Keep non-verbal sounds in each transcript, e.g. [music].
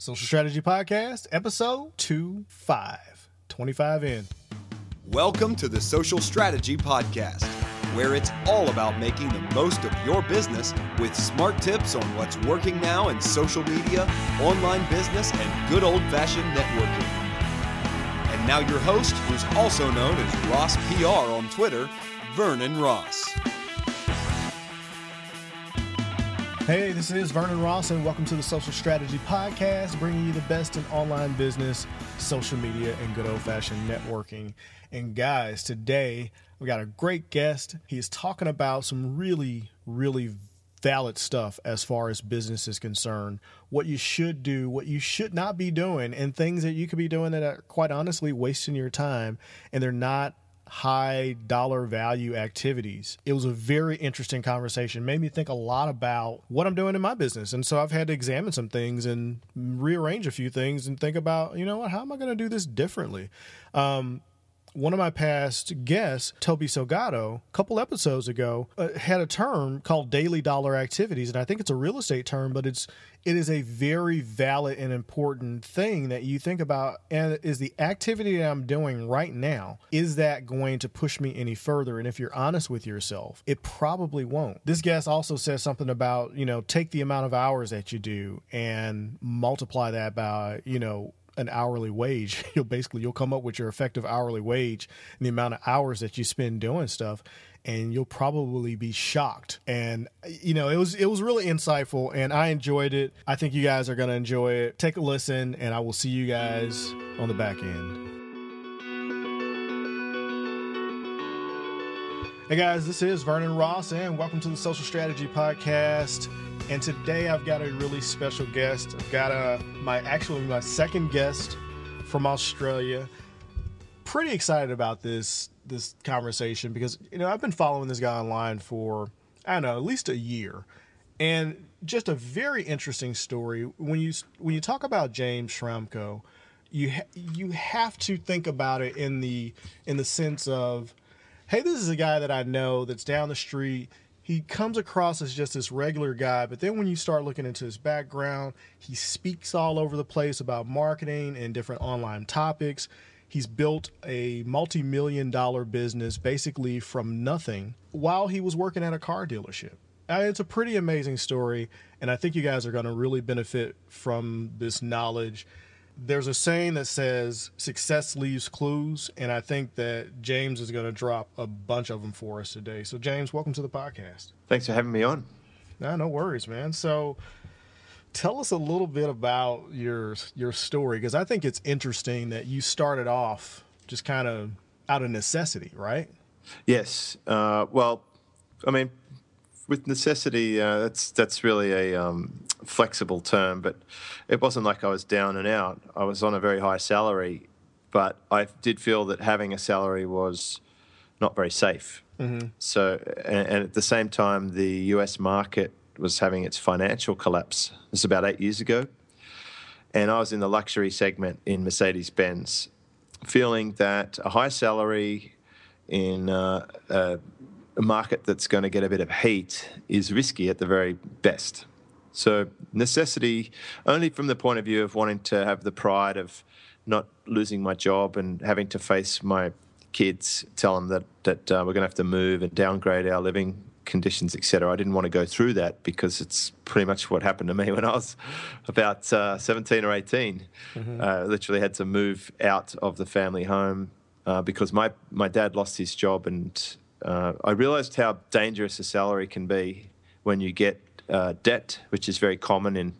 Social Strategy Podcast, episode 25, 25 in. Welcome to the Social Strategy Podcast, where it's all about making the most of your business with smart tips on what's working now in social media, online business, and good old fashioned networking. And now, your host, who's also known as Ross PR on Twitter, Vernon Ross. Hey, this is Vernon Ross, and welcome to the Social Strategy Podcast, bringing you the best in online business, social media, and good old fashioned networking. And guys, today we got a great guest. He's talking about some really, really valid stuff as far as business is concerned. What you should do, what you should not be doing, and things that you could be doing that are quite honestly wasting your time and they're not high dollar value activities. It was a very interesting conversation. Made me think a lot about what I'm doing in my business. And so I've had to examine some things and rearrange a few things and think about, you know what, how am I going to do this differently? Um, one of my past guests, Toby Salgado, a couple episodes ago, uh, had a term called daily dollar activities, and I think it's a real estate term, but it's it is a very valid and important thing that you think about. And is the activity that I'm doing right now is that going to push me any further? And if you're honest with yourself, it probably won't. This guest also says something about you know take the amount of hours that you do and multiply that by you know an hourly wage. [laughs] You'll basically you'll come up with your effective hourly wage and the amount of hours that you spend doing stuff and you'll probably be shocked. And you know, it was it was really insightful and I enjoyed it. I think you guys are going to enjoy it. Take a listen and I will see you guys on the back end. Hey guys, this is Vernon Ross and welcome to the Social Strategy Podcast. And today I've got a really special guest. I've got a my actually my second guest from Australia. Pretty excited about this this conversation because you know I've been following this guy online for I don't know at least a year, and just a very interesting story. When you when you talk about James Schramko, you ha- you have to think about it in the in the sense of, hey, this is a guy that I know that's down the street he comes across as just this regular guy, but then when you start looking into his background, he speaks all over the place about marketing and different online topics. He's built a multi million dollar business basically from nothing while he was working at a car dealership. Uh, it's a pretty amazing story, and I think you guys are going to really benefit from this knowledge there's a saying that says success leaves clues, and I think that James is going to drop a bunch of them for us today. So, James, welcome to the podcast. Thanks for having me on. No, no worries, man. So, tell us a little bit about your your story because I think it's interesting that you started off just kind of out of necessity, right? Yes. Uh, well, I mean, with necessity, uh, that's that's really a um, flexible term, but it wasn't like I was down and out. I was on a very high salary, but I did feel that having a salary was not very safe. Mm-hmm. So, and, and, at the same time, the U.S. market was having its financial collapse. This was about eight years ago, and I was in the luxury segment in Mercedes Benz, feeling that a high salary in uh, uh, a market that's going to get a bit of heat is risky at the very best. So, necessity only from the point of view of wanting to have the pride of not losing my job and having to face my kids, tell them that, that uh, we're going to have to move and downgrade our living conditions, etc. I didn't want to go through that because it's pretty much what happened to me [laughs] when I was about uh, 17 or 18. Mm-hmm. Uh, literally had to move out of the family home uh, because my, my dad lost his job and uh, I realized how dangerous a salary can be when you get uh, debt, which is very common in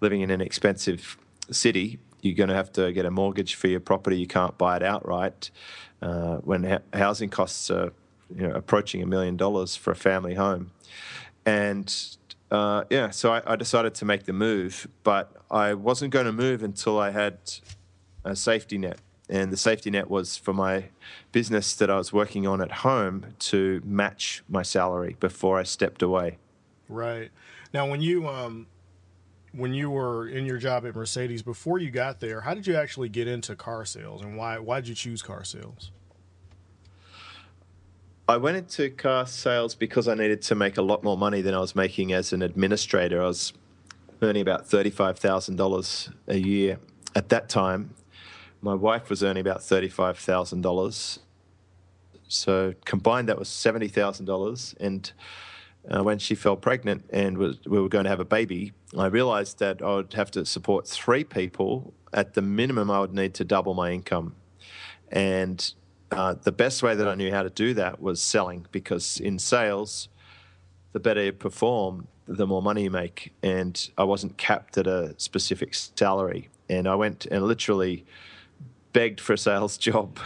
living in an expensive city. You're going to have to get a mortgage for your property. You can't buy it outright. Uh, when ha- housing costs are you know, approaching a million dollars for a family home, and uh, yeah, so I, I, decided to make the move, but I wasn't going to move until I had a safety net and the safety net was for my business that I was working on at home to match my salary before I stepped away. Right. Now, when you um, when you were in your job at Mercedes before you got there, how did you actually get into car sales, and why why did you choose car sales? I went into car sales because I needed to make a lot more money than I was making as an administrator. I was earning about $35,000 a year. At that time, my wife was earning about $35,000. So combined, that was $70,000. And uh, when she fell pregnant and was, we were going to have a baby, I realized that I would have to support three people. At the minimum, I would need to double my income. And uh, the best way that I knew how to do that was selling because in sales, the better you perform, the more money you make. And I wasn't capped at a specific salary. And I went and literally begged for a sales [laughs] job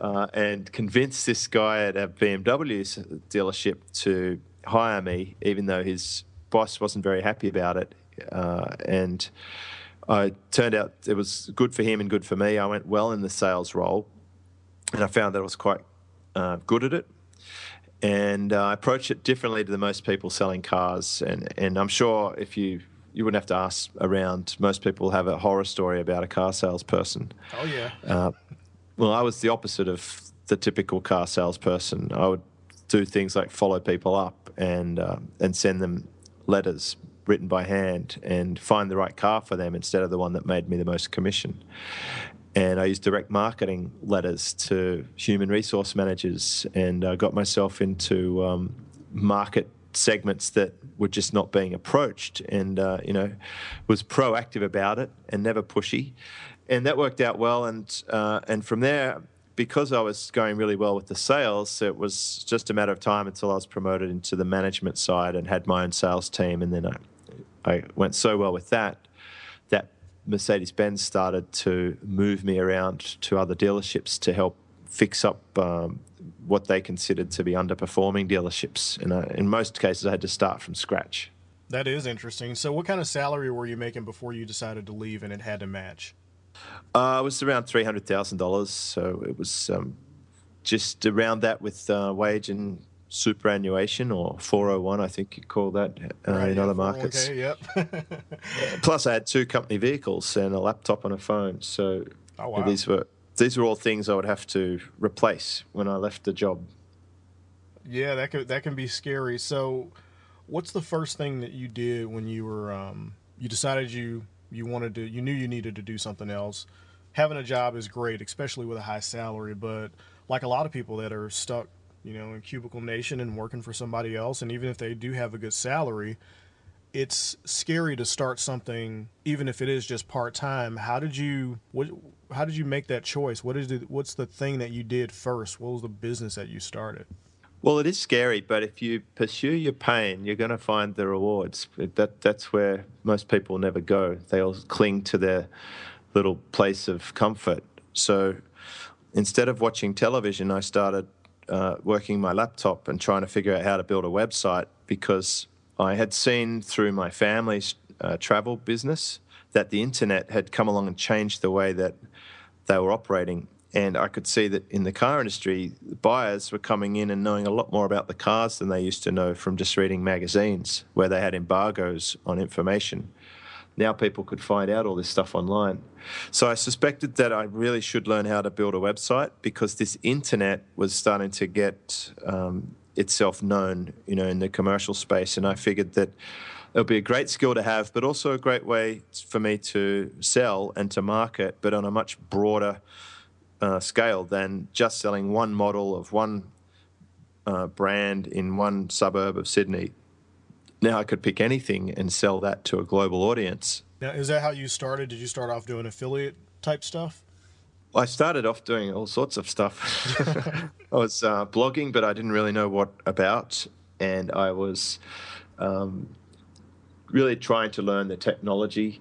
uh, and convinced this guy at a BMW dealership to hire me, even though his boss wasn't very happy about it. Uh, and I turned out it was good for him and good for me. I went well in the sales role, and I found that I was quite uh, good at it. And uh, I approach it differently to the most people selling cars. And, and I'm sure if you you wouldn't have to ask around. Most people have a horror story about a car salesperson. Oh yeah. Uh, well, I was the opposite of the typical car salesperson. I would do things like follow people up and uh, and send them letters written by hand and find the right car for them instead of the one that made me the most commission. And I used direct marketing letters to human resource managers and uh, got myself into um, market segments that were just not being approached and uh, you know was proactive about it and never pushy and that worked out well and uh, and from there because I was going really well with the sales it was just a matter of time until I was promoted into the management side and had my own sales team and then I I went so well with that that Mercedes Benz started to move me around to other dealerships to help fix up um, what they considered to be underperforming dealerships. And uh, in most cases, I had to start from scratch. That is interesting. So, what kind of salary were you making before you decided to leave and it had to match? Uh, it was around three hundred thousand dollars. So it was um, just around that with uh, wage and superannuation or 401 i think you call that uh, right, in yeah, other oh markets yep [laughs] plus i had two company vehicles and a laptop and a phone so oh, wow. these were these are all things I would have to replace when I left the job. Yeah, that can that can be scary. So, what's the first thing that you did when you were um, you decided you you wanted to you knew you needed to do something else? Having a job is great, especially with a high salary, but like a lot of people that are stuck, you know, in cubicle nation and working for somebody else, and even if they do have a good salary, it's scary to start something even if it is just part-time. How did you what how did you make that choice? What is it what's the thing that you did first? What was the business that you started well it is scary but if you pursue your pain you're going to find the rewards. That that's where most people never go. They all cling to their little place of comfort. So instead of watching television i started uh, working my laptop and trying to figure out how to build a website because I had seen through my family's uh, travel business that the internet had come along and changed the way that they were operating. And I could see that in the car industry, buyers were coming in and knowing a lot more about the cars than they used to know from just reading magazines where they had embargoes on information. Now people could find out all this stuff online. So I suspected that I really should learn how to build a website because this internet was starting to get um, itself known, you know, in the commercial space. And I figured that it would be a great skill to have, but also a great way for me to sell and to market, but on a much broader uh, scale than just selling one model of one uh, brand in one suburb of Sydney. Now I could pick anything and sell that to a global audience. Now, is that how you started? Did you start off doing affiliate type stuff? I started off doing all sorts of stuff. [laughs] I was uh, blogging, but I didn't really know what about, and I was um, really trying to learn the technology.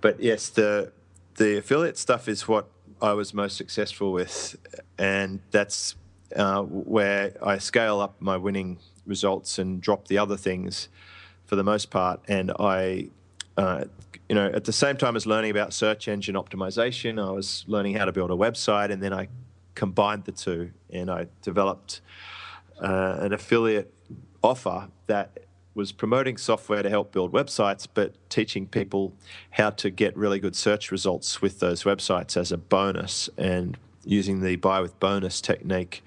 But yes, the the affiliate stuff is what I was most successful with, and that's uh, where I scale up my winning results and drop the other things for the most part. And I uh, you know, at the same time as learning about search engine optimization, I was learning how to build a website, and then I combined the two, and I developed uh, an affiliate offer that was promoting software to help build websites, but teaching people how to get really good search results with those websites as a bonus, and using the buy with bonus technique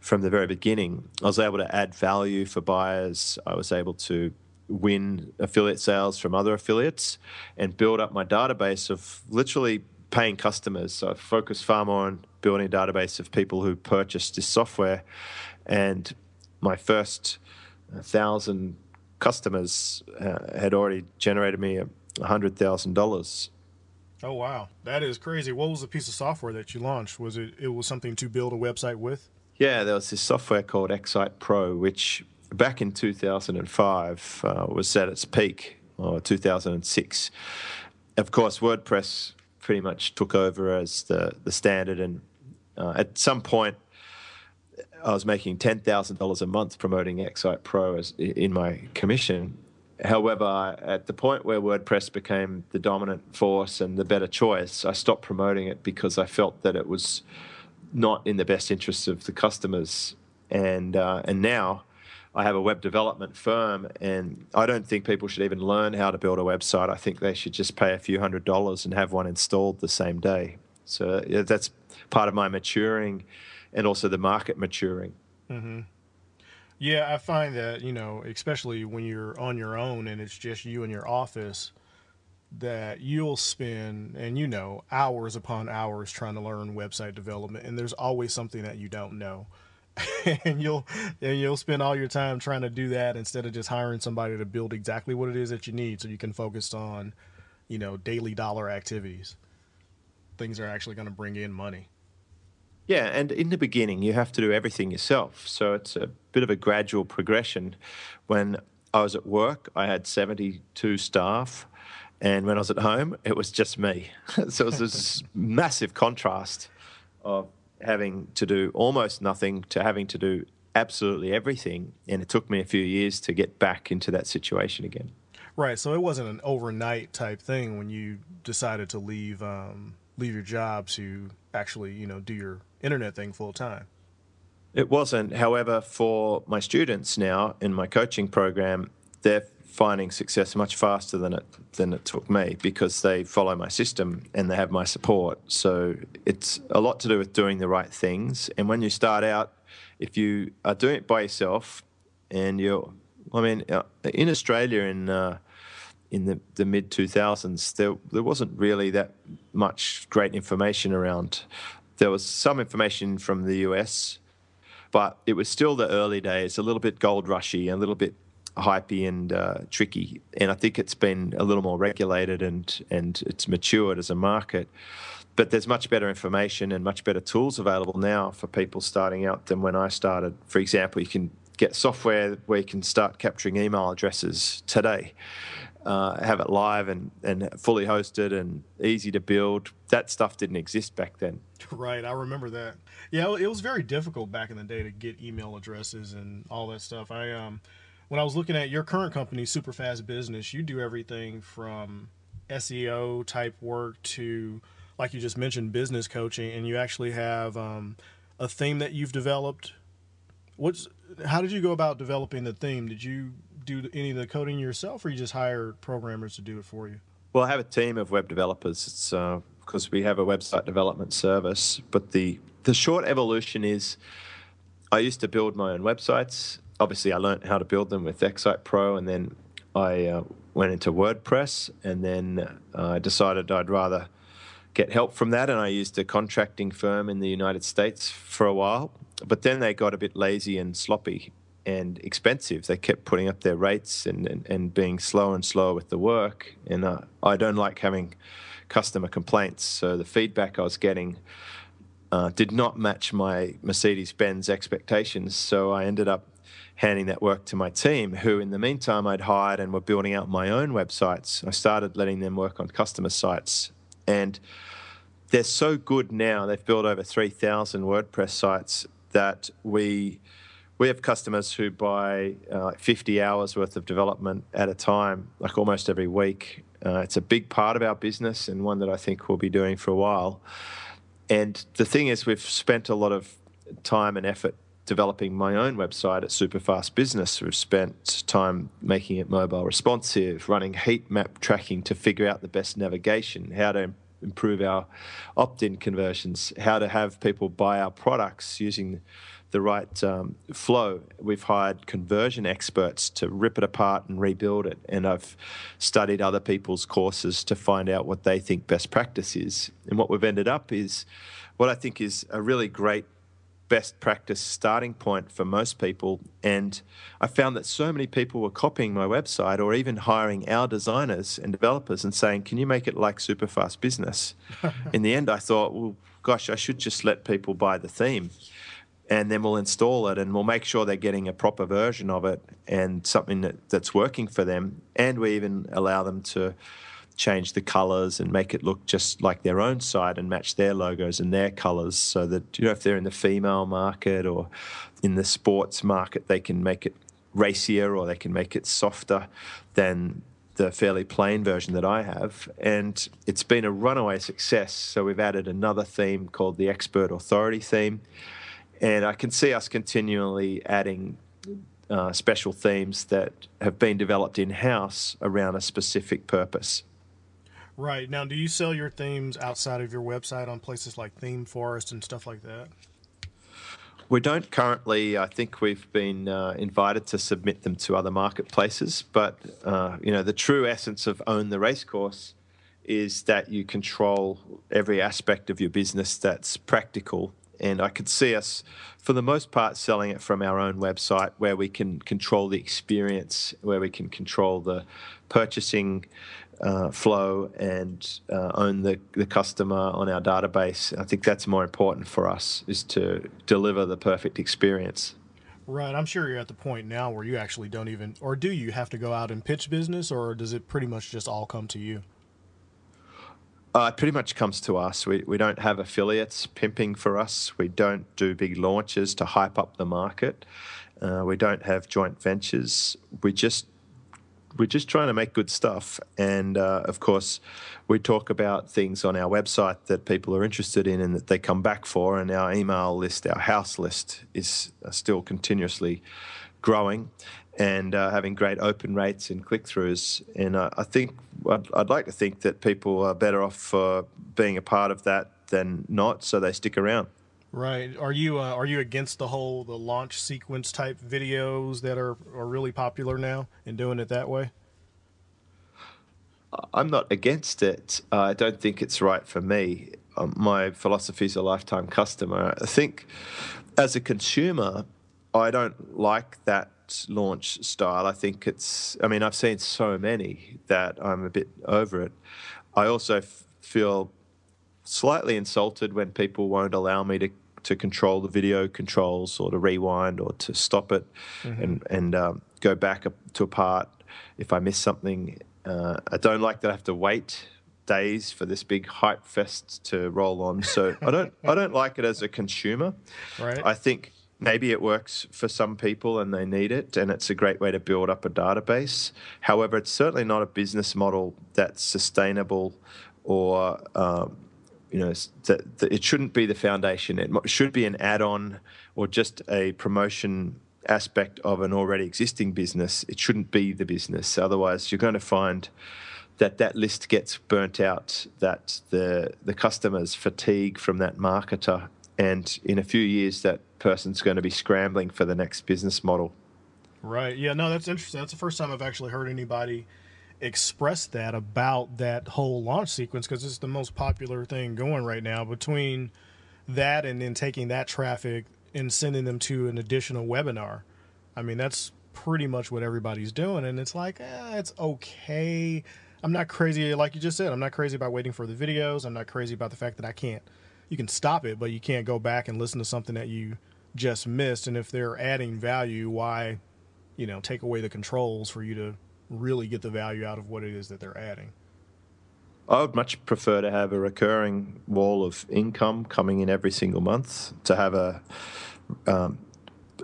from the very beginning. I was able to add value for buyers. I was able to win affiliate sales from other affiliates and build up my database of literally paying customers. So I focused far more on building a database of people who purchased this software. And my first thousand customers uh, had already generated me a hundred thousand dollars. Oh wow, that is crazy! What was the piece of software that you launched? Was it it was something to build a website with? Yeah, there was this software called XSitePro, which back in 2005 uh, was at its peak, or 2006. Of course, WordPress pretty much took over as the, the standard, and uh, at some point, I was making ten thousand dollars a month promoting XSitePro as in my commission. However, at the point where WordPress became the dominant force and the better choice, I stopped promoting it because I felt that it was not in the best interests of the customers. And uh, and now I have a web development firm, and I don't think people should even learn how to build a website. I think they should just pay a few hundred dollars and have one installed the same day. So that's part of my maturing, and also the market maturing. Mm-hmm. Yeah, I find that you know, especially when you're on your own and it's just you in your office, that you'll spend and you know hours upon hours trying to learn website development, and there's always something that you don't know. [laughs] and you'll and you'll spend all your time trying to do that instead of just hiring somebody to build exactly what it is that you need so you can focus on you know daily dollar activities things are actually going to bring in money yeah and in the beginning you have to do everything yourself so it's a bit of a gradual progression when i was at work i had 72 staff and when i was at home it was just me [laughs] so it was this massive contrast of having to do almost nothing to having to do absolutely everything. And it took me a few years to get back into that situation again. Right. So it wasn't an overnight type thing when you decided to leave um, leave your job to actually, you know, do your internet thing full time. It wasn't. However, for my students now in my coaching program, they're finding success much faster than it than it took me because they follow my system and they have my support. So it's a lot to do with doing the right things. And when you start out, if you are doing it by yourself, and you're, I mean, uh, in Australia in uh, in the, the mid 2000s, there there wasn't really that much great information around. There was some information from the US, but it was still the early days, a little bit gold rushy, a little bit hypey and uh, tricky. And I think it's been a little more regulated and and it's matured as a market. But there's much better information and much better tools available now for people starting out than when I started. For example, you can get software where you can start capturing email addresses today. Uh, have it live and, and fully hosted and easy to build. That stuff didn't exist back then. Right, I remember that. Yeah, it was very difficult back in the day to get email addresses and all that stuff. I um, when I was looking at your current company, Superfast Business, you do everything from SEO type work to, like you just mentioned, business coaching, and you actually have um, a theme that you've developed. What's how did you go about developing the theme? Did you do any of the coding yourself, or you just hire programmers to do it for you? Well, I have a team of web developers. It's because we have a website development service. But the the short evolution is, I used to build my own websites obviously I learned how to build them with XSitePro, and then I uh, went into WordPress, and then uh, I decided I'd rather get help from that, and I used a contracting firm in the United States for a while. But then they got a bit lazy and sloppy and expensive. They kept putting up their rates and, and, and being slow and slower with the work. And uh, I don't like having customer complaints. So the feedback I was getting uh, did not match my Mercedes Benz expectations. So I ended up handing that work to my team, who in the meantime I'd hired and were building out my own websites. I started letting them work on customer sites. And they're so good now, they've built over 3,000 WordPress sites that we. We have customers who buy uh, 50 hours worth of development at a time, like almost every week. Uh, it's a big part of our business and one that I think we'll be doing for a while. And the thing is, we've spent a lot of time and effort developing my own website at Superfast Business. We've spent time making it mobile responsive, running heat map tracking to figure out the best navigation, how to improve our opt in conversions, how to have people buy our products using the right um, flow. We've hired conversion experts to rip it apart and rebuild it. And I've studied other people's courses to find out what they think best practice is. And what we've ended up is what I think is a really great best practice starting point for most people. And I found that so many people were copying my website or even hiring our designers and developers and saying, Can you make it like Superfast Business? [laughs] In the end, I thought, Well, gosh, I should just let people buy the theme and then we'll install it and we'll make sure they're getting a proper version of it and something that, that's working for them. And we even allow them to change the colors and make it look just like their own site and match their logos and their colors so that, you know, if they're in the female market or in the sports market, they can make it racier or they can make it softer than the fairly plain version that I have. And it's been a runaway success. So we've added another theme called the Expert Authority theme and I can see us continually adding uh, special themes that have been developed in house around a specific purpose. Right. Now, do you sell your themes outside of your website on places like ThemeForest and stuff like that? We don't currently. I think we've been uh, invited to submit them to other marketplaces, but uh, you know the true essence of own the racecourse is that you control every aspect of your business that's practical and I could see us, for the most part, selling it from our own website where we can control the experience, where we can control the purchasing uh, flow and uh, own the, the customer on our database. I think that's more important for us is to deliver the perfect experience. Right. I'm sure you're at the point now where you actually don't even, or do you have to go out and pitch business, or does it pretty much just all come to you? Uh, it pretty much comes to us. We, we don't have affiliates pimping for us. We don't do big launches to hype up the market. Uh, we don't have joint ventures. We just we're just trying to make good stuff. And uh, of course, we talk about things on our website that people are interested in and that they come back for. And our email list, our house list, is uh, still continuously growing and uh, having great open rates and click throughs. And uh, I think I'd, I'd, like to think that people are better off for being a part of that than not, so they stick around. Right. Are you uh, are you against the whole the launch sequence type videos that are, are really popular now and doing it that way? I'm not against it. I don't think it's right for me. Um, my philosophy is a lifetime customer. I think as a consumer, I don't like that launch style. I think it's, I mean, I've seen so many that I'm a bit over it. I also f- feel slightly insulted when people won't allow me to, to control the video controls or to rewind or to stop it mm-hmm. and, and um, go back to a part if I miss something. Uh, I don't like that I have to wait days for this big hype fest to roll on. So I don't I don't like it as a consumer. [laughs] Right. I think maybe it works for some people and they need it and it's a great way to build up a database. However it's certainly not a business model that's sustainable or um, you know that, that it shouldn't be the foundation. It should be an add-on or just a promotion aspect of an already existing business. It shouldn't be the business. Otherwise you're going to find that that list gets burnt out that the the customers fatigue from that marketer and in a few years that person's going to be scrambling for the next business model. Right. Yeah. No, that's interesting. That's the first time I've actually heard anybody express that about that whole launch sequence because it's the most popular thing going right now. Between that and then taking that traffic and sending them to an additional webinar, I mean that's pretty much what everybody's doing. And it's like, eh, it's okay. I'm not crazy, like you just said. I'm not crazy about waiting for the videos. I'm not crazy about the fact that I can't. You can stop it, but you can't go back and listen to something that you just missed. And if they're adding value, why, you know, take away the controls for you to really get the value out of what it is that they're adding? I would much prefer to have a recurring wall of income coming in every single month, to have a um,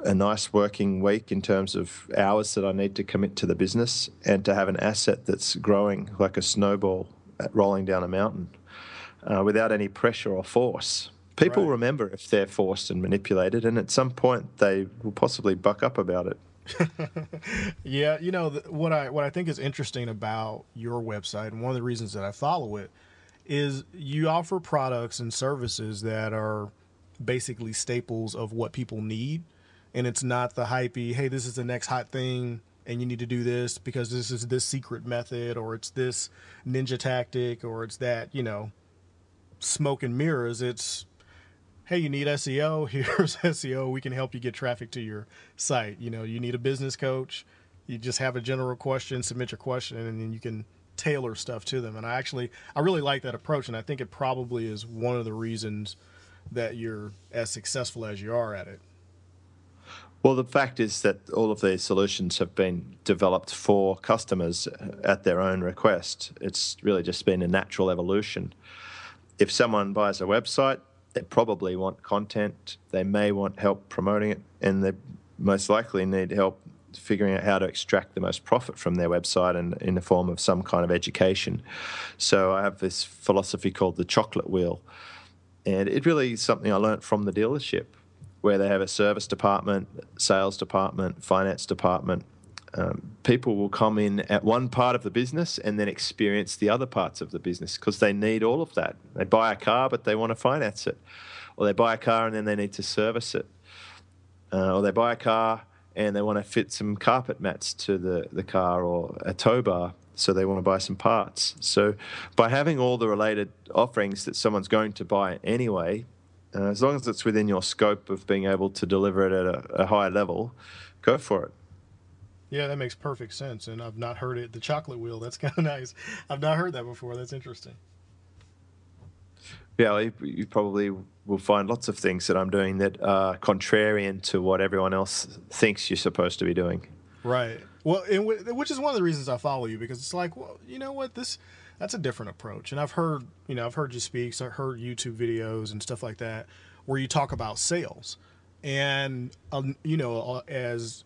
a nice working week in terms of hours that I need to commit to the business, and to have an asset that's growing like a snowball rolling down a mountain uh, without any pressure or force. People right. remember if they're forced and manipulated, and at some point they will possibly buck up about it. [laughs] yeah, you know what I what I think is interesting about your website, and one of the reasons that I follow it, is you offer products and services that are basically staples of what people need. And it's not the hypey, hey, this is the next hot thing and you need to do this because this is this secret method or it's this ninja tactic or it's that, you know, smoke and mirrors. It's hey, you need SEO, [laughs] here's SEO, we can help you get traffic to your site. You know, you need a business coach, you just have a general question, submit your question and then you can tailor stuff to them. And I actually I really like that approach and I think it probably is one of the reasons that you're as successful as you are at it. Well, the fact is that all of these solutions have been developed for customers at their own request. It's really just been a natural evolution. If someone buys a website, they probably want content, they may want help promoting it, and they most likely need help figuring out how to extract the most profit from their website and in the form of some kind of education. So I have this philosophy called the chocolate wheel. And it really is something I learned from the dealership where they have a service department, sales department, finance department. Um, people will come in at one part of the business and then experience the other parts of the business because they need all of that. They buy a car, but they want to finance it, or they buy a car and then they need to service it, uh, or they buy a car and they want to fit some carpet mats to the, the car or a tow bar, so they want to buy some parts. So, by having all the related offerings that someone's going to buy anyway, uh, as long as it's within your scope of being able to deliver it at a, a high level, go for it. Yeah, that makes perfect sense. And I've not heard it. The chocolate wheel, that's [laughs] kind of nice. I've not heard that before. That's interesting. Yeah, you, you, probably will find lots of things that I'm doing that are contrarian to what everyone else thinks you're supposed to be doing. Right. Well, which is one of the reasons I follow you because it's like, well, you know what, this that's a different approach. And I've heard, you know, I've heard you speak, so I've heard YouTube videos and stuff like that where you talk about sales. And, um, you know, uh, as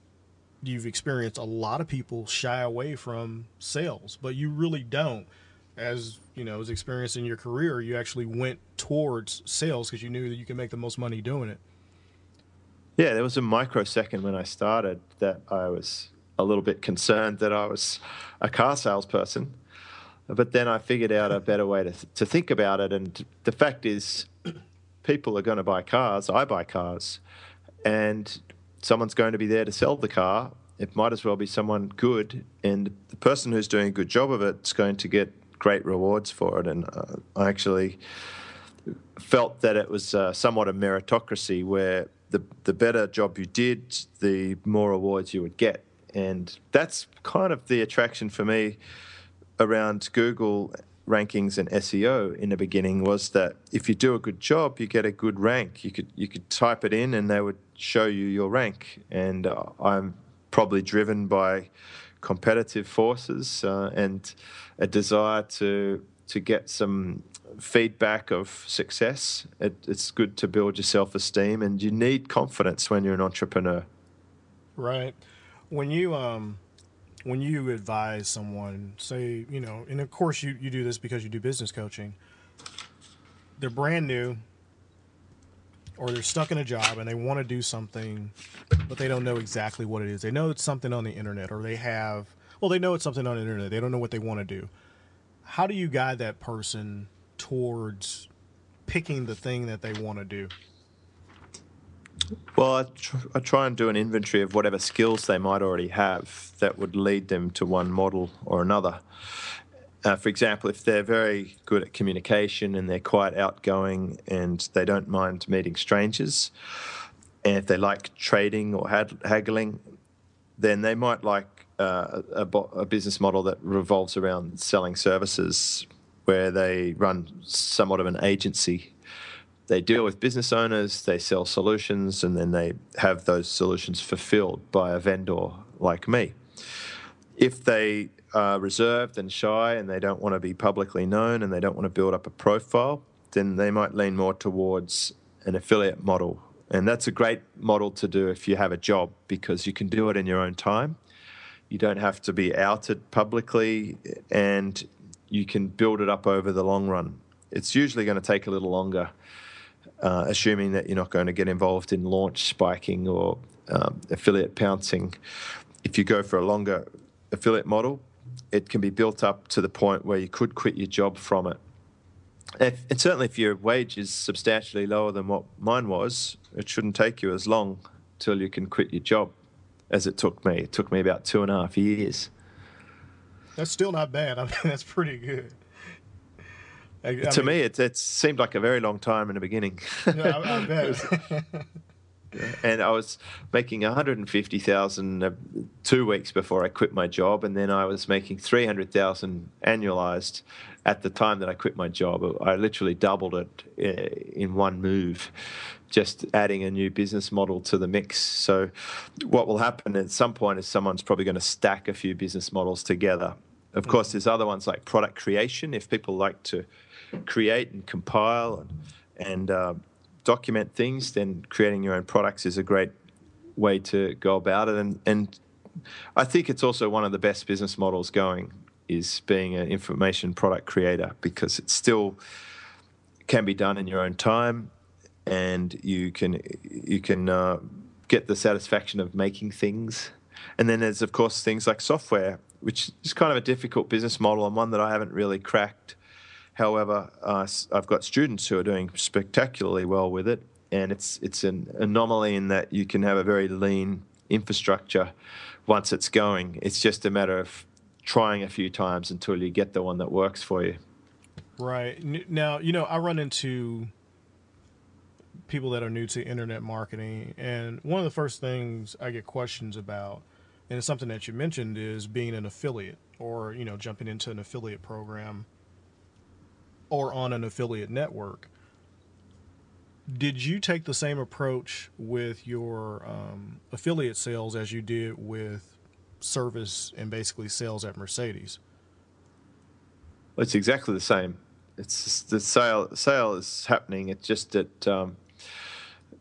you've experienced, a lot of people shy away from sales, but you really don't. As, you know, as experienced in your career, you actually went towards sales because you knew that you could make the most money doing it. Yeah, there was a microsecond when I started that I was a little bit concerned that I was a car salesperson but then I figured out a better way to, to think about it. And the fact is, people are going to buy cars. I buy cars. And someone's going to be there to sell the car. It might as well be someone good. And the person who's doing a good job of it is going to get great rewards for it. And uh, I actually felt that it was uh, somewhat a meritocracy where the, the better job you did, the more awards you would get. And that's kind of the attraction for me around Google rankings and SEO in the beginning was that if you do a good job, you get a good rank. You could you could type it in and they would show you your rank. And uh, I'm probably driven by competitive forces uh, and a desire to to get some feedback of success. It, it's good to build your self esteem, and you need confidence when you're an entrepreneur. Right. When you um when you advise someone, say, you know, and of course you, you do this because you do business coaching, they're brand new or they're stuck in a job and they want to do something, but they don't know exactly what it is. They know it's something on the internet or they have, well, they know it's something on the internet. They don't know what they want to do. How do you guide that person towards picking the thing that they want to do? Well, I, tr- I, try and do an inventory of whatever skills they might already have that would lead them to one model or another. Uh, for example, if they're very good at communication and they're quite outgoing and they don't mind meeting strangers, and if they like trading or had- haggling, then they might like uh, a, a business model that revolves around selling services where they run somewhat of an agency they deal with business owners, they sell solutions, and then they have those solutions fulfilled by a vendor like me. If they are reserved and shy and they don't want to be publicly known and they don't want to build up a profile, then they might lean more towards an affiliate model. And that's a great model to do if you have a job because you can do it in your own time. You don't have to be outed publicly and you can build it up over the long run. It's usually going to take a little longer uh, assuming that you're not going to get involved in launch spiking or um, affiliate pouncing. If you go for a longer affiliate model, it can be built up to the point where you could quit your job from it. if, and certainly if your wage is substantially lower than what mine was, it shouldn't take you as long till you can quit your job, as it took me. It took me about two and a half years. That's still not bad. [laughs] I mean, that's pretty good. I, to mean, me, it, it seemed like a very long time in the beginning. Yeah, I, I [laughs] and I was making 150,000 uh, two weeks before I quit my job, and then I was making 300,000 annualized at the time that I quit my job. I literally doubled it uh, in one move, just adding a new business model to the mix. So, what will happen at some point is someone's probably going to stack a few business models together. Of course, there's other ones like product creation. If people like to create and compile and and uh, document things, then creating your own products is a great way to go about it. And and I think it's also one of the best business models going is being an information product creator because it still can be done in your own time, and you can you can uh, get the satisfaction of making things. And then there's of course things like software, which is kind of a difficult business model and one that I haven't really cracked. However, uh, I've got students who are doing spectacularly well with it, and it's it's an anomaly in that you can have a very lean infrastructure once it's going. It's just a matter of trying a few times until you get the one that works for you. Right. Now, you know, I run into people that are new to internet marketing, and one of the first things I get questions about, and it's something that you mentioned, is being an affiliate or, you know, jumping into an affiliate program or on an affiliate network. Did you take the same approach with your um, affiliate sales as you did with service and basically sales at Mercedes. Well, it's exactly the same. It's the sale. Sale is happening. It's just that um,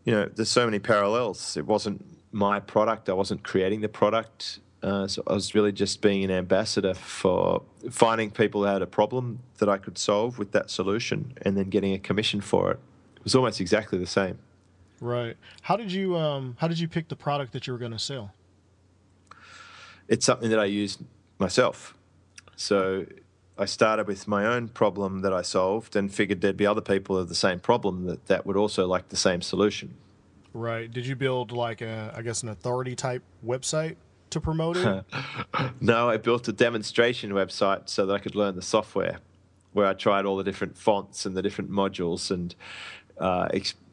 you know there's so many parallels. It wasn't my product. I wasn't creating the product. Uh, so I was really just being an ambassador for finding people who had a problem that I could solve with that solution, and then getting a commission for it. It was almost exactly the same. Right. How did you um, How did you pick the product that you were going to sell? it's something that I use myself. So I started with my own problem that I solved and figured there'd be other people with the same problem that, that would also like the same solution. Right. Did you build like a, I guess, an authority type website to promote it? [laughs] no, I built a demonstration website so that I could learn the software where I tried all the different fonts and the different modules and uh,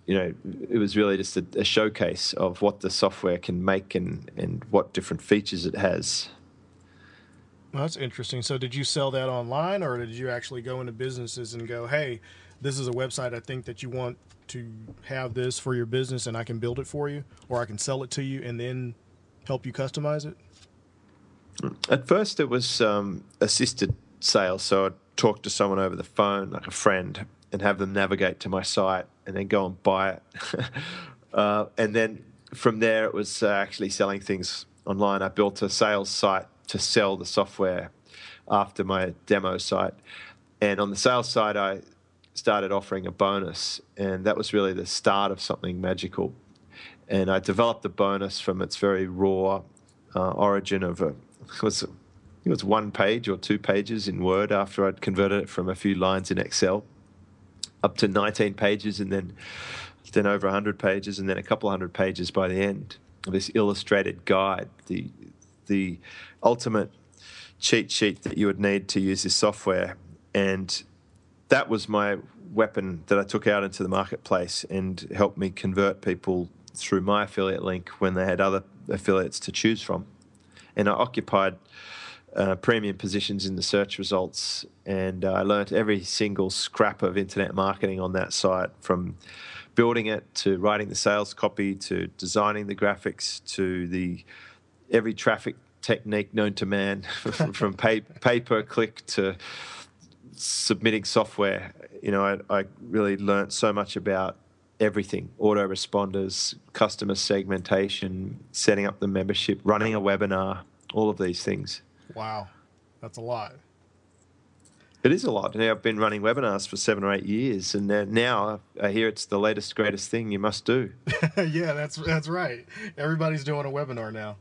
you know, it was really just a, a, showcase of what the software can make and, and what different features it has. Well, that's interesting. So, did you sell that online, or did you actually go into businesses and go, "Hey, this is a website. I think that you want to have this for your business, and I can build it for you, or I can sell it to you, and then help you customize it." At first, it was um, assisted sales. So I'd talk to someone over the phone, like a friend, and have them navigate to my site and then go and buy it. [laughs] uh, and then from there, it was uh, actually selling things online. I built a sales site to sell the software after my demo site. And on the sales side, I started offering a bonus, and that was really the start of something magical. And I developed the bonus from its very raw uh, origin of a it was it was one page or two pages in Word after I'd converted it from a few lines in Excel up to 19 pages and then then over 100 pages and then a couple hundred pages by the end. This illustrated guide the the ultimate cheat sheet that you would need to use this software. And that was my weapon that I took out into the marketplace and helped me convert people through my affiliate link when they had other affiliates to choose from and I occupied uh, premium positions in the search results, and uh, I learned every single scrap of internet marketing on that site from building it to writing the sales copy to designing the graphics to the every traffic technique known to man [laughs] from, pay, pay per click to submitting software. You know, I, I really learned so much about everything autoresponders, customer segmentation, setting up the membership, running a webinar, all of these things. Wow, that's a lot. It is a lot. Now I've been running webinars for seven or eight years, and now I hear it's the latest, greatest thing you must do. [laughs] yeah, that's that's right. Everybody's doing a webinar now.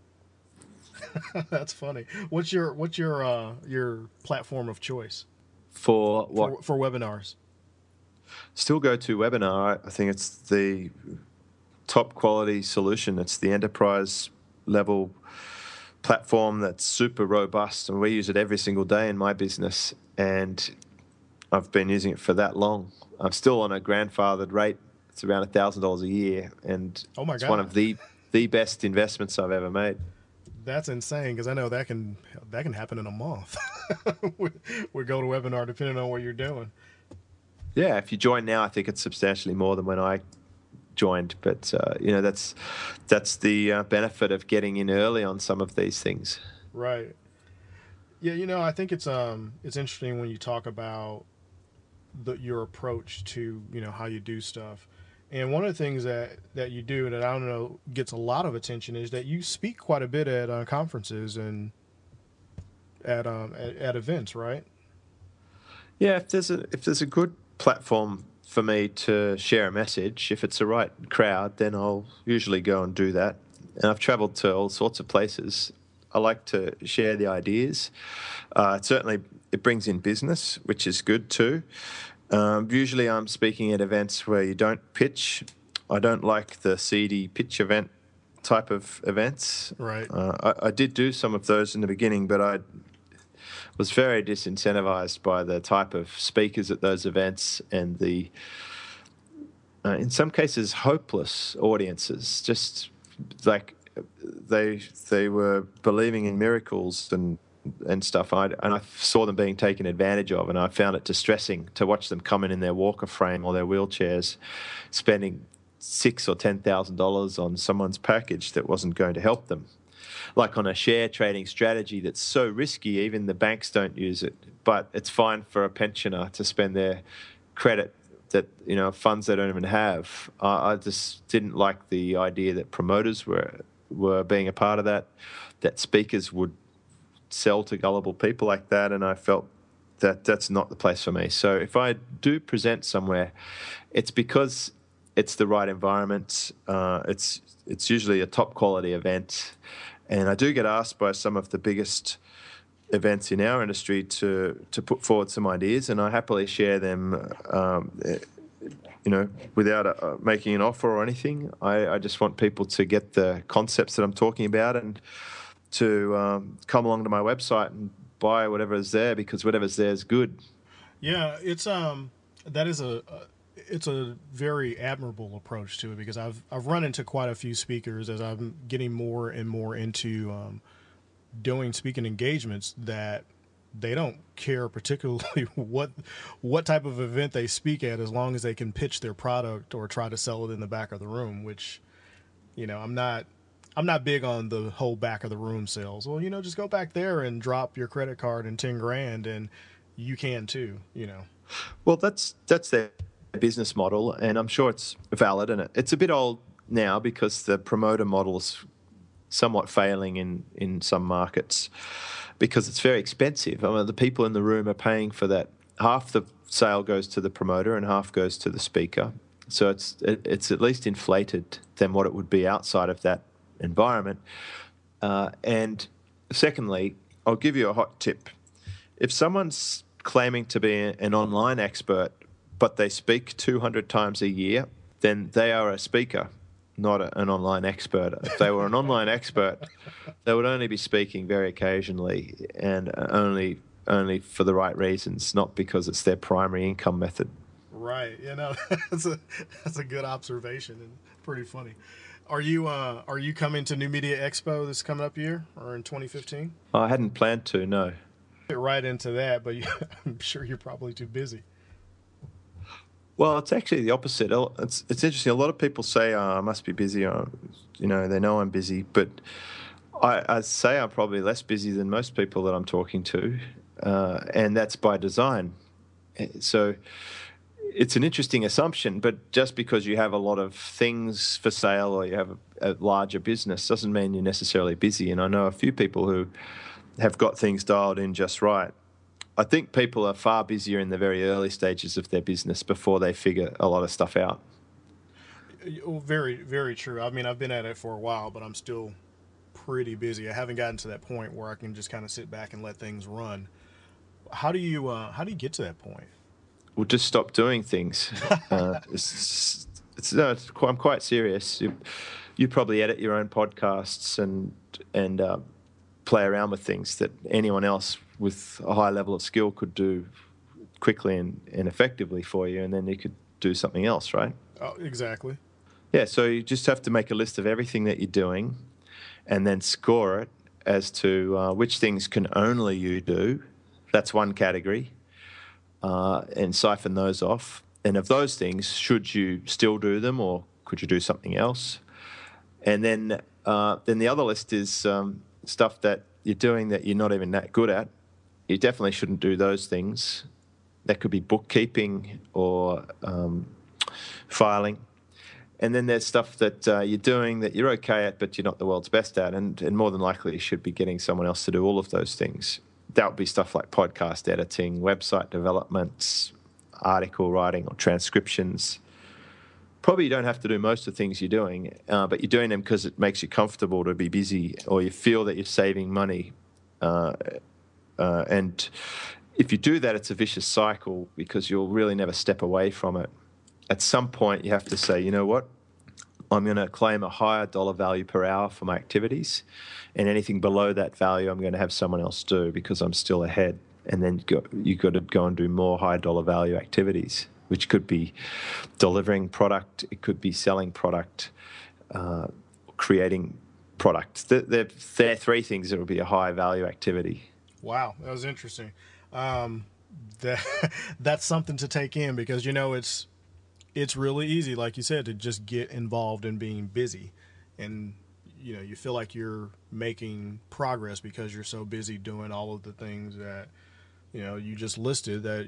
[laughs] that's funny. What's your what's your uh, your platform of choice for what for, for webinars? Still GoToWebinar. I think it's the top quality solution. It's the enterprise level platform that's super robust, and we use it every single day in my business. And I've been using it for that long. I'm still on a grandfathered rate. It's around a thousand dollars a year, and oh my it's God. one of the the best investments I've ever made. That's insane because I know that can that can happen in a month. [laughs] we, we go to webinar depending on what you're doing. Yeah, if you join now, I think it's substantially more than when I joined. But uh, you know, that's that's the uh, benefit of getting in early on some of these things. Right. Yeah, you know, I think it's um it's interesting when you talk about the your approach to you know how you do stuff. And one of the things that, that you do that I don't know gets a lot of attention is that you speak quite a bit at uh, conferences and at, um, at at events, right? Yeah, if there's a if there's a good platform for me to share a message, if it's the right crowd, then I'll usually go and do that. And I've travelled to all sorts of places. I like to share the ideas. Uh, certainly, it brings in business, which is good too. Um, usually, I'm speaking at events where you don't pitch. I don't like the seedy pitch event type of events. Right. Uh, I, I did do some of those in the beginning, but I was very disincentivized by the type of speakers at those events and the, uh, in some cases, hopeless audiences. Just like they they were believing in miracles and and stuff. I, and I saw them being taken advantage of, and I found it distressing to watch them come in in their walker frame or their wheelchairs, spending six or ten thousand dollars on someone's package that wasn't going to help them. Like on a share trading strategy that's so risky, even the banks don't use it. But it's fine for a pensioner to spend their credit that you know funds they don't even have. I, I just didn't like the idea that promoters were were being a part of that. That speakers would sell to gullible people like that, and I felt that that's not the place for me. So if I do present somewhere, it's because it's the right environment. Uh, it's it's usually a top quality event, and I do get asked by some of the biggest events in our industry to to put forward some ideas, and I happily share them. Um, you know, without uh, making an offer or anything, I, I just want people to get the concepts that I'm talking about and to um, come along to my website and buy whatever is there because whatever's there is good. Yeah, it's um that is a, a it's a very admirable approach to it because I've I've run into quite a few speakers as I'm getting more and more into um, doing speaking engagements that they don't care particularly [laughs] what what type of event they speak at as long as they can pitch their product or try to sell it in the back of the room which you know I'm not I'm not big on the whole back of the room sales. Well, you know, just go back there and drop your credit card and 10 grand and you can too, you know. Well, that's that's their business model and I'm sure it's valid and it's a bit old now because the promoter model's somewhat failing in in some markets because it's very expensive. I mean, the people in the room are paying for that. Half the sale goes to the promoter and half goes to the speaker. So it's it's at least inflated than what it would be outside of that environment. Uh, and secondly, I'll give you a hot tip. If someone's claiming to be an online expert, but they speak 200 times a year, then they are a speaker, not a, an online expert. If they were an [laughs] online expert, they would only be speaking very occasionally and only only for the right reasons, not because it's their primary income method. Right. You know, [laughs] that's a that's a good observation and pretty funny. Are you uh, are you coming to New Media Expo this coming up year or in 2015? I hadn't planned to. No. Get right into that, but you, [laughs] I'm sure you're probably too busy. Well, it's actually the opposite. It's it's interesting. A lot of people say oh, I must be busy. Or, you know, they know I'm busy, but I, I say I'm probably less busy than most people that I'm talking to, uh, and that's by design. So it's an interesting assumption, but just because you have a lot of things for sale or you have a, a, larger business doesn't mean you're necessarily busy. And I know a few people who have got things dialed in just right. I think people are far busier in the very early stages of their business before they figure a lot of stuff out. Very, very true. I mean, I've been at it for a while, but I'm still pretty busy. I haven't gotten to that point where I can just kind of sit back and let things run. How do you uh, how do you get to that point? will just stop doing things. [laughs] uh, it's, it's, no, it's quite, I'm quite serious. You, you, probably edit your own podcasts and and uh, play around with things that anyone else with a high level of skill could do quickly and, and effectively for you, and then you could do something else, right? Oh, exactly. Yeah, so you just have to make a list of everything that you're doing and then score it as to uh, which things can only you do. That's one category. Uh, and siphon those off. And of those things, should you still do them or could you do something else? And then, uh, then the other list is um, stuff that you're doing that you're not even that good at. You definitely shouldn't do those things. That could be bookkeeping or um, filing and then there's stuff that uh, you're doing that you're okay at, but you're not the world's best at, and, and more than likely you should be getting someone else to do all of those things. That would be stuff like podcast editing, website developments, article writing, or transcriptions. Probably you don't have to do most of the things you're doing, uh, but you're doing them because it makes you comfortable to be busy, or you feel that you're saving money. Uh, uh and if you do that, it's a vicious cycle because you'll really never step away from it at some point you have to say, you know what, I'm going to claim a higher dollar value per hour for my activities, and anything below that value, I'm going to have someone else do because I'm still ahead. And then you've got to go and do more high dollar value activities, which could be delivering product, it could be selling product, uh, creating product. There, are three things that would be a high value activity. Wow, that was interesting. Um, that, [laughs] that's something to take in because you know it's it's really easy, like you said, to just get involved in being busy. And, you know, you feel like you're making progress because you're so busy doing all of the things that, you know, you just listed that,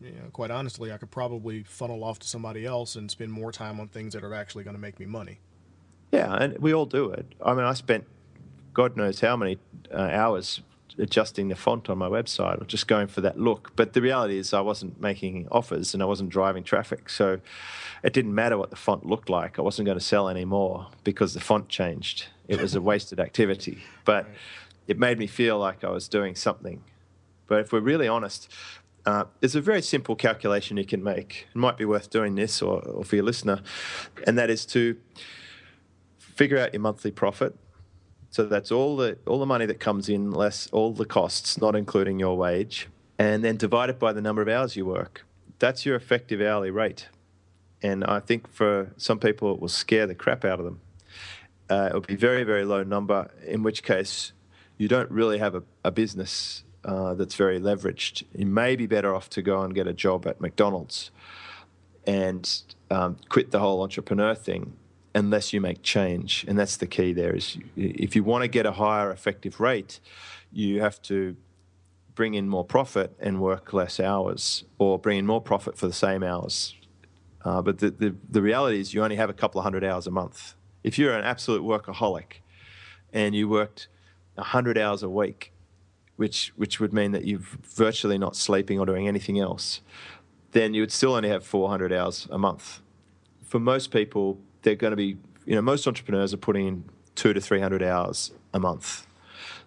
you know, quite honestly, I could probably funnel off to somebody else and spend more time on things that are actually going to make me money. Yeah, and we all do it. I mean, I spent God knows how many uh, hours adjusting the font on my website or just going for that look. But the reality is, I wasn't making offers and I wasn't driving traffic. So it didn't matter what the font looked like. I wasn't going to sell anymore because the font changed. It was a [laughs] wasted activity. But it made me feel like I was doing something. But if we're really honest, uh, there's a very simple calculation you can make. It might be worth doing this or, or for your listener, and that is to figure out your monthly profit so that's all the all the money that comes in less all the costs, not including your wage, and then divide it by the number of hours you work. That's your effective hourly rate. And I think for some people it will scare the crap out of them. Uh, it will be very very low number. In which case, you don't really have a, a business uh, that's very leveraged. You may be better off to go and get a job at McDonald's and um, quit the whole entrepreneur thing unless you make change. And that's the key there is if you want to get a higher effective rate, you have to bring in more profit and work less hours or bring in more profit for the same hours. Uh, but the, the, the reality is you only have a couple of hundred hours a month. If you're an absolute workaholic and you worked 100 hours a week, which, which would mean that you're virtually not sleeping or doing anything else, then you would still only have 400 hours a month. For most people, they're going to be, you know, most entrepreneurs are putting in two to 300 hours a month.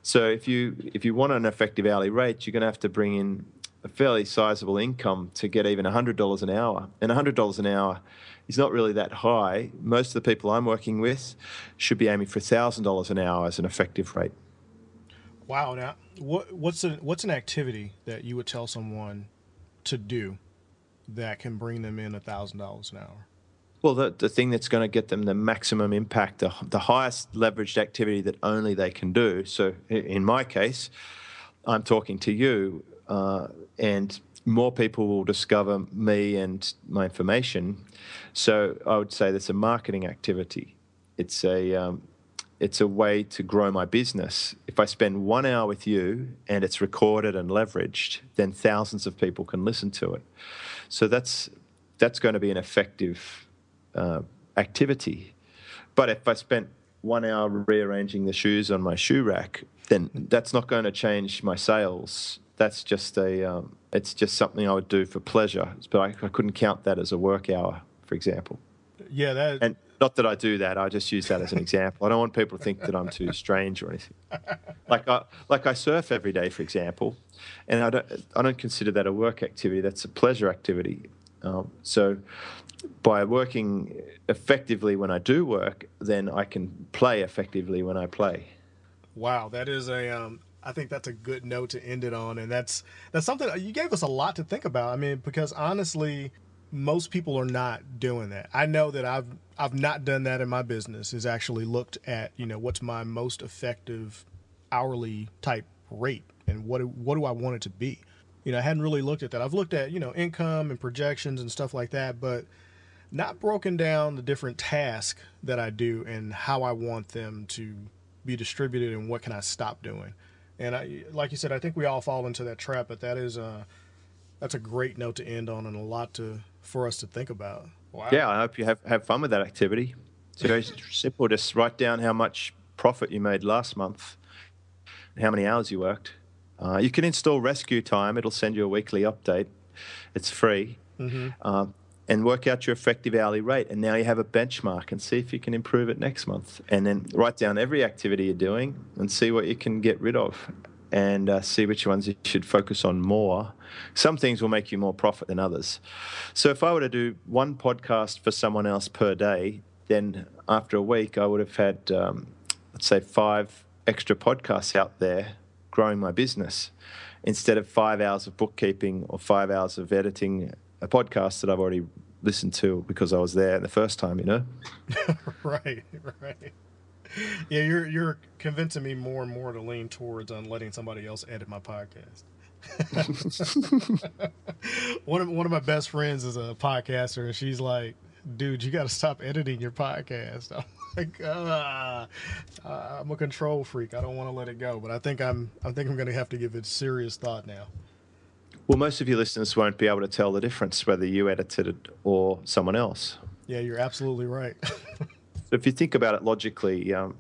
So if you if you want an effective hourly rate, you're going to have to bring in a fairly sizable income to get even $100 an hour. And $100 an hour is not really that high. Most of the people I'm working with should be aiming for $1,000 an hour as an effective rate. Wow. Now, what, what's, a, what's an activity that you would tell someone to do that can bring them in $1,000 an hour? Well, the, the thing that's going to get them the maximum impact, the, the highest leveraged activity that only they can do. So, in my case, I'm talking to you, uh, and more people will discover me and my information. So, I would say that's a marketing activity. It's a um, it's a way to grow my business. If I spend one hour with you and it's recorded and leveraged, then thousands of people can listen to it. So that's that's going to be an effective uh, activity. But if I spent one hour rearranging the shoes on my shoe rack, then that's not going to change my sales. That's just a, um, it's just something I would do for pleasure. But I, I, couldn't count that as a work hour, for example. Yeah, that and not that I do that. I just use that as an example. I don't want people to think that I'm too strange or anything. Like I like I surf every day, for example, and I don't I don't consider that a work activity. That's a pleasure activity. Um, so by working effectively when I do work, then I can play effectively when I play. Wow, that is a. Um, I think that's a good note to end it on, and that's that's something you gave us a lot to think about. I mean, because honestly, most people are not doing that. I know that I've I've not done that in my business. Is actually looked at you know what's my most effective hourly type rate and what what do I want it to be. You know, I hadn't really looked at that. I've looked at you know income and projections and stuff like that, but not broken down the different tasks that I do and how I want them to be distributed and what can I stop doing. And I, like you said, I think we all fall into that trap, but that is a, that's a great note to end on and a lot to for us to think about. Wow. Yeah, I hope you have, have fun with that activity. It's very simple. Just write down how much profit you made last month, how many hours you worked. Uh, you can install Rescue Time. It'll send you a weekly update. It's free. Mm-hmm. Uh, and work out your effective hourly rate. And now you have a benchmark and see if you can improve it next month. And then write down every activity you're doing and see what you can get rid of and uh, see which ones you should focus on more. Some things will make you more profit than others. So if I were to do one podcast for someone else per day, then after a week, I would have had, um, let's say, five extra podcasts out there growing my business instead of five hours of bookkeeping or five hours of editing a podcast that I've already listened to because I was there the first time, you know? [laughs] right, right. Yeah, you're you're convincing me more and more to lean towards on letting somebody else edit my podcast. [laughs] one of one of my best friends is a podcaster, and she's like, "Dude, you got to stop editing your podcast." [laughs] I'm like, uh, "I'm a control freak. I don't want to let it go, but I think I'm I think I'm going to have to give it serious thought now." Well, most of your listeners won't be able to tell the difference whether you edited it or someone else. Yeah, you're absolutely right. [laughs] if you think about it logically, um,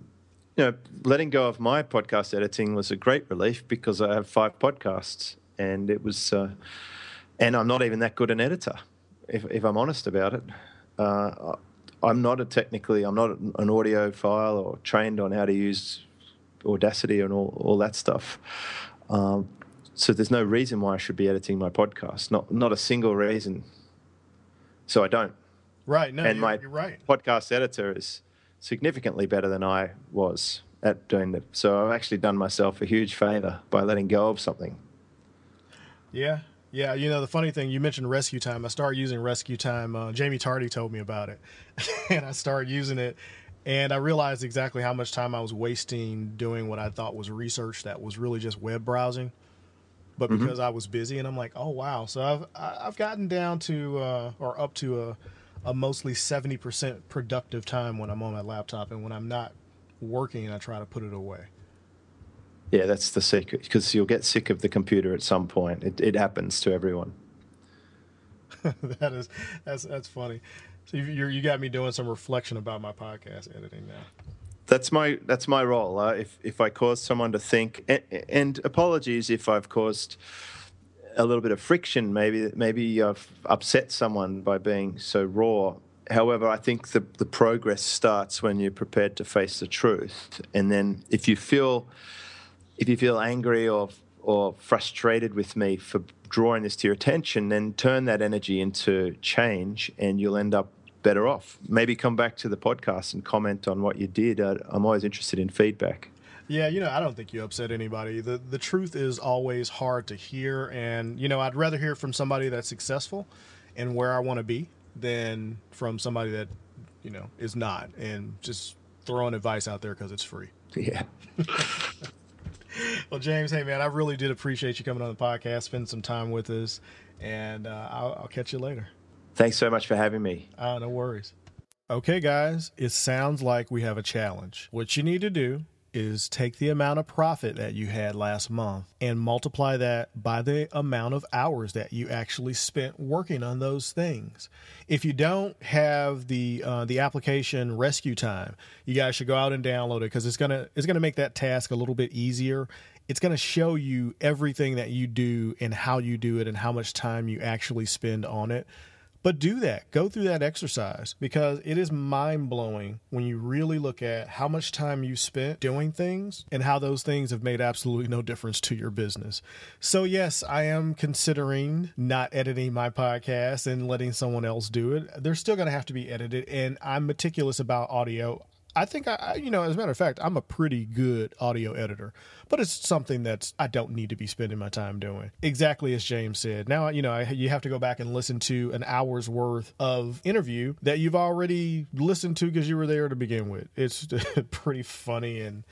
you know, letting go of my podcast editing was a great relief because I have five podcasts, and it was, uh, and I'm not even that good an editor, if, if I'm honest about it. Uh, I'm not a technically, I'm not an audiophile or trained on how to use Audacity and all, all that stuff. Um, so there's no reason why I should be editing my podcast. Not not a single reason. So I don't. Right. No, and you're, my you're right. podcast editor is significantly better than I was at doing it. So I've actually done myself a huge favor by letting go of something. Yeah. Yeah, you know the funny thing you mentioned rescue time. I started using rescue time. Uh, Jaime Tardy told me about it, [laughs] and I started using it, and I realized exactly how much time I was wasting doing what I thought was research that was really just web browsing but mm-hmm. because. I was busy, and I'm like, oh wow. So I've I've gotten down to uh, or up to a a mostly seventy percent productive time when I'm on my laptop, and when I'm not working, I try to put it away. Yeah, that's the secret because you'll get sick of the computer at some point. It it happens to everyone. [laughs] that is that's that's funny. So you you got me doing some reflection about my podcast editing now that's my that's my role. Uh, if if I cause someone to think, and, and, apologies if I've caused a little bit of friction. Maybe maybe I've upset someone by being so raw. However, I think the the progress starts when you're prepared to face the truth, and then if you feel if you feel angry or or frustrated with me for drawing this to your attention, then turn that energy into change, and you'll end up better off. Maybe come back to the podcast and comment on what you did. I'm always interested in feedback. Yeah, you know, I don't think you upset anybody. The the truth is always hard to hear and you know, I'd rather hear from somebody that's successful and where I want to be than from somebody that, you know, is not and just throwing advice out there cuz it's free. Yeah. [laughs] well, James, hey man, I really did appreciate you coming on the podcast, spending some time with us, and uh, I'll, I'll catch you later. Thanks so much for having me. Uh, no worries. Okay, guys, it sounds like we have a challenge. What you need to do is take the amount of profit that you had last month and multiply that by the amount of hours that you actually spent working on those things. If you don't have the uh, the application Rescue Time, you guys should go out and download it because it's gonna it's gonna make that task a little bit easier. It's gonna show you everything that you do and how you do it and how much time you actually spend on it But do that. Go through that exercise because it is mind blowing when you really look at how much time you spent doing things and how those things have made absolutely no difference to your business. So, yes, I am considering not editing my podcast and letting someone else do it. They're still going to have to be edited, and I'm meticulous about audio. I think I, you know, as a matter of fact, I'm a pretty good audio editor, but it's something that's I don't need to be spending my time doing. Exactly as James said. Now, you know, I, you have to go back and listen to an hour's worth of interview that you've already listened to because you were there to begin with. It's [laughs] pretty funny, and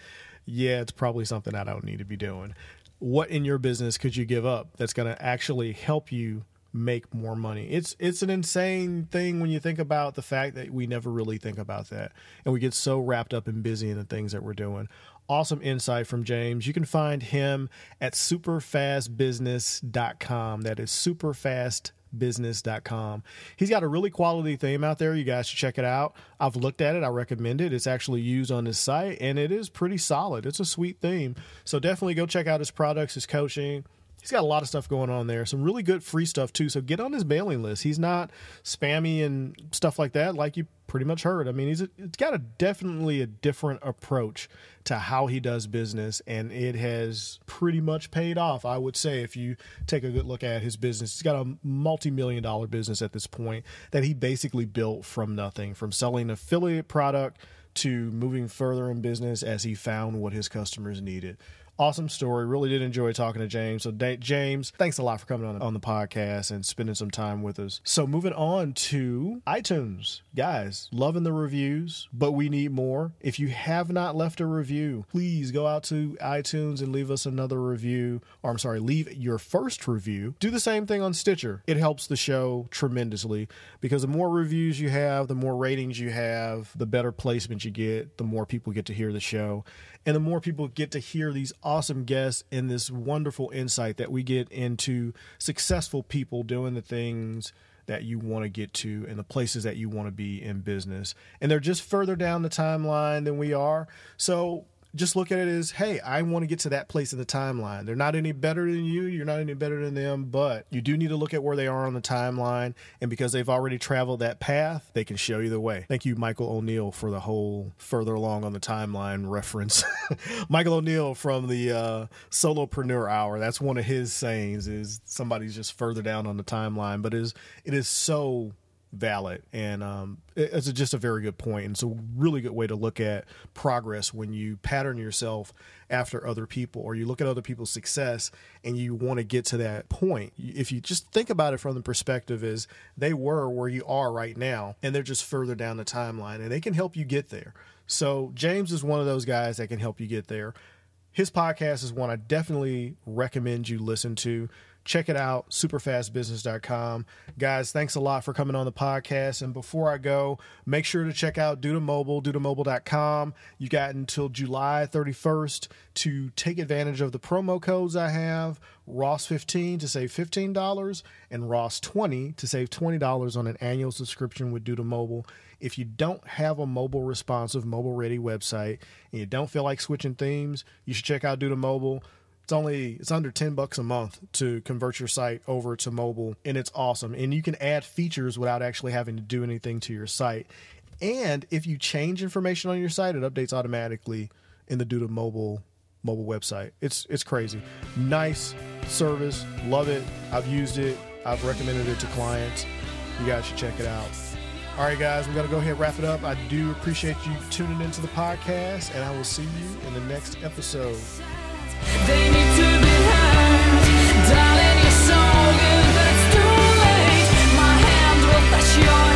yeah, it's probably something I don't need to be doing. What in your business could you give up that's going to actually help you make more money. It's it's an insane thing when you think about the fact that we never really think about that. And we get so wrapped up and busy in the things that we're doing. Awesome insight from James. You can find him at superfastbusiness.com. That is superfastbusiness.com. He's got a really quality theme out there. You guys should check it out. I've looked at it. I recommend it. It's actually used on his site and it is pretty solid. It's a sweet theme. So definitely go check out his products, his coaching he's got a lot of stuff going on there. Some really good free stuff too. So get on his mailing list. He's not spammy and stuff like that, like you pretty much heard. I mean, he's a, it's got a definitely a different approach to how he does business, and it has pretty much paid off. I would say if you take a good look at his business, he's got a multi-million dollar business at this point that he basically built from nothing, from selling affiliate product to moving further in business as he found what his customers needed awesome story. Really did enjoy talking to James. So, James, thanks a lot for coming on on the podcast and spending some time with us. So, moving on to iTunes, guys, loving the reviews, but we need more. If you have not left a review, please go out to iTunes and leave us another review. Or I'm sorry, leave your first review. Do the same thing on Stitcher. It helps the show tremendously because the more reviews you have, the more ratings you have, the better placement you get, the more people get to hear the show and the more people get to hear these awesome guests and this wonderful insight that we get into successful people doing the things that you want to get to and the places that you want to be in business. And they're just further down the timeline than we are. So just look at it as, hey, I want to get to that place in the timeline. They're not any better than you. You're not any better than them, but you do need to look at where they are on the timeline. And because they've already traveled that path, they can show you the way. Thank you, Michael O'Neill, for the whole further along on the timeline reference. [laughs] Michael O'Neill from the uh, Solopreneur Hour. That's one of his sayings is somebody's just further down on the timeline, but is, it is so valid. And um, it's just a very good point and it's a really good way to look at progress when you pattern yourself after other people or you look at other people's success and you want to get to that point. If you just think about it from the perspective is they were where you are right now and they're just further down the timeline and they can help you get there. So james is one of those guys that can help you get there. His podcast is one i definitely recommend you listen to check it out superfastbusiness.com guys thanks a lot for coming on the podcast. And before i go make sure to check out duda mobile dudamobile.com you got until july 31st to take advantage of the promo codes i have ross 15 to save $15 and ross 20 to save $20 on an annual subscription with duda mobile. If you don't have a mobile responsive mobile ready website and you don't feel like switching themes you should check out duda mobile it's only it's under 10 bucks a month to convert your site over to mobile and it's awesome. And you can add features without actually having to do anything to your site. And if you change information on your site, it updates automatically in the Duda mobile mobile website. It's it's crazy. Nice service, love it. I've used it. I've recommended it to clients. You guys should check it out. All right, guys, we're going to go ahead and wrap it up. I do appreciate you tuning into the podcast, and I will see you in the next episode. Darling, you're so good, but it's too late. My hand will touch your